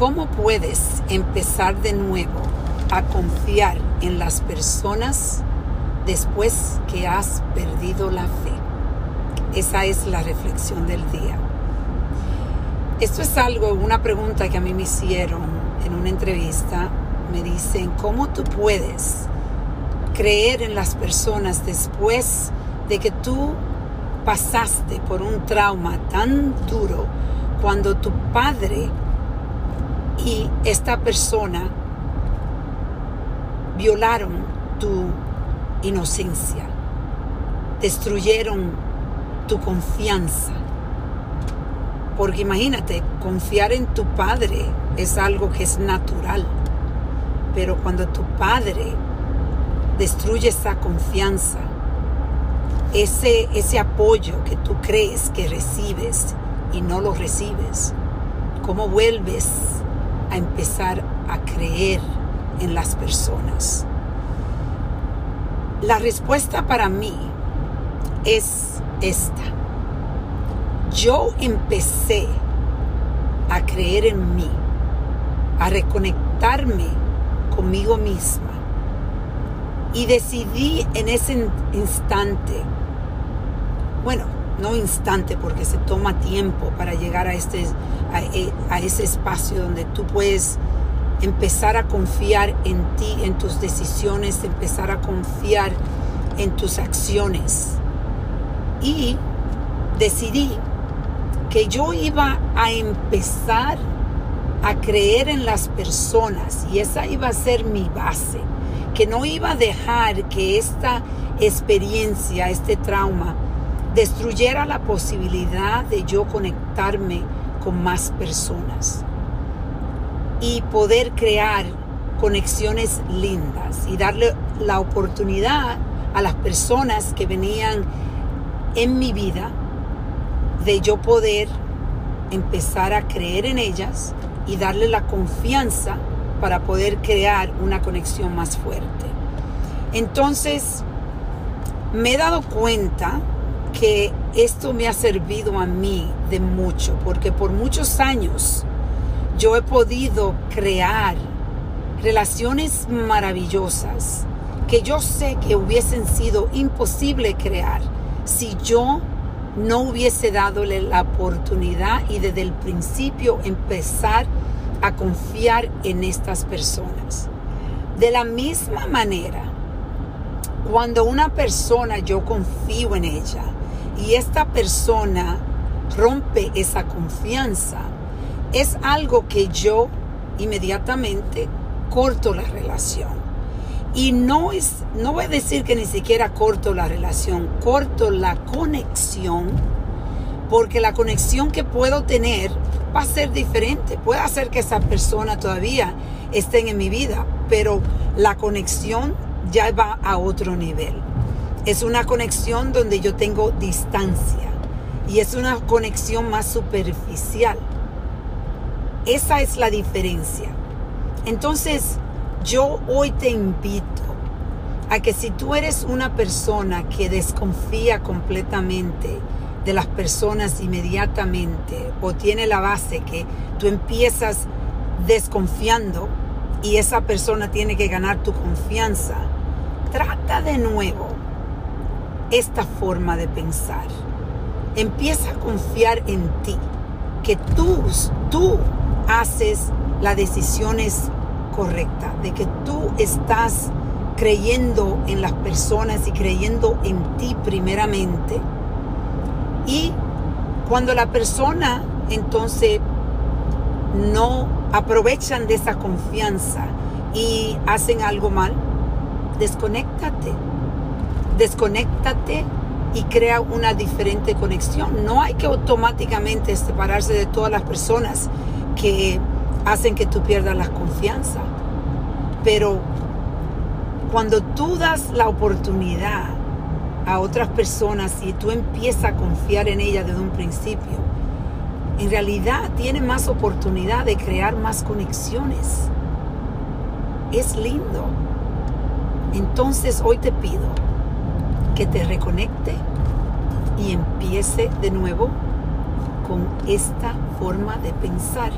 ¿Cómo puedes empezar de nuevo a confiar en las personas después que has perdido la fe? Esa es la reflexión del día. Esto es algo, una pregunta que a mí me hicieron en una entrevista. Me dicen, ¿cómo tú puedes creer en las personas después de que tú pasaste por un trauma tan duro cuando tu padre y esta persona violaron tu inocencia, destruyeron tu confianza. Porque imagínate, confiar en tu padre es algo que es natural. Pero cuando tu padre destruye esa confianza, ese, ese apoyo que tú crees que recibes y no lo recibes, ¿cómo vuelves a empezar a creer en las personas? La respuesta para mí es esta. Yo empecé a creer en mí, a reconectarme conmigo misma y decidí en ese instante, bueno, no instante porque se toma tiempo para llegar a, este, a, e, a ese espacio donde tú puedes empezar a confiar en ti, en tus decisiones, empezar a confiar en tus acciones. Y decidí que yo iba a empezar a creer en las personas y esa iba a ser mi base, que no iba a dejar que esta experiencia, este trauma, destruyera la posibilidad de yo conectarme con más personas y poder crear conexiones lindas y darle la oportunidad a las personas que venían en mi vida de yo poder empezar a creer en ellas y darle la confianza para poder crear una conexión más fuerte. Entonces, me he dado cuenta que esto me ha servido a mí de mucho, porque por muchos años yo he podido crear relaciones maravillosas que yo sé que hubiesen sido imposible crear si yo no hubiese dado la oportunidad y desde el principio empezar a confiar en estas personas. De la misma manera, cuando una persona yo confío en ella y esta persona rompe esa confianza, es algo que yo inmediatamente corto la relación. Y no es, no voy a decir que ni siquiera corto la relación, corto la conexión, porque la conexión que puedo tener va a ser diferente. Puede hacer que esa persona todavía esté en mi vida, pero la conexión ya va a otro nivel. Es una conexión donde yo tengo distancia y es una conexión más superficial. Esa es la diferencia. Entonces, yo hoy te invito a que si tú eres una persona que desconfía completamente de las personas inmediatamente o tiene la base que tú empiezas desconfiando y esa persona tiene que ganar tu confianza, trata de nuevo esta forma de pensar. Empieza a confiar en ti, que tú, tú haces las decisiones correctas, de que tú estás creyendo en las personas y creyendo en ti primeramente. Y cuando la persona entonces no aprovechan de esa confianza y hacen algo mal, desconéctate. Desconéctate y crea una diferente conexión. No hay que automáticamente separarse de todas las personas que hacen que tú pierdas la confianza. Pero cuando tú das la oportunidad a otras personas y tú empiezas a confiar en ellas desde un principio, en realidad tiene más oportunidad de crear más conexiones. Es lindo. Entonces hoy te pido que te reconecte y empiece de nuevo con esta forma de pensar.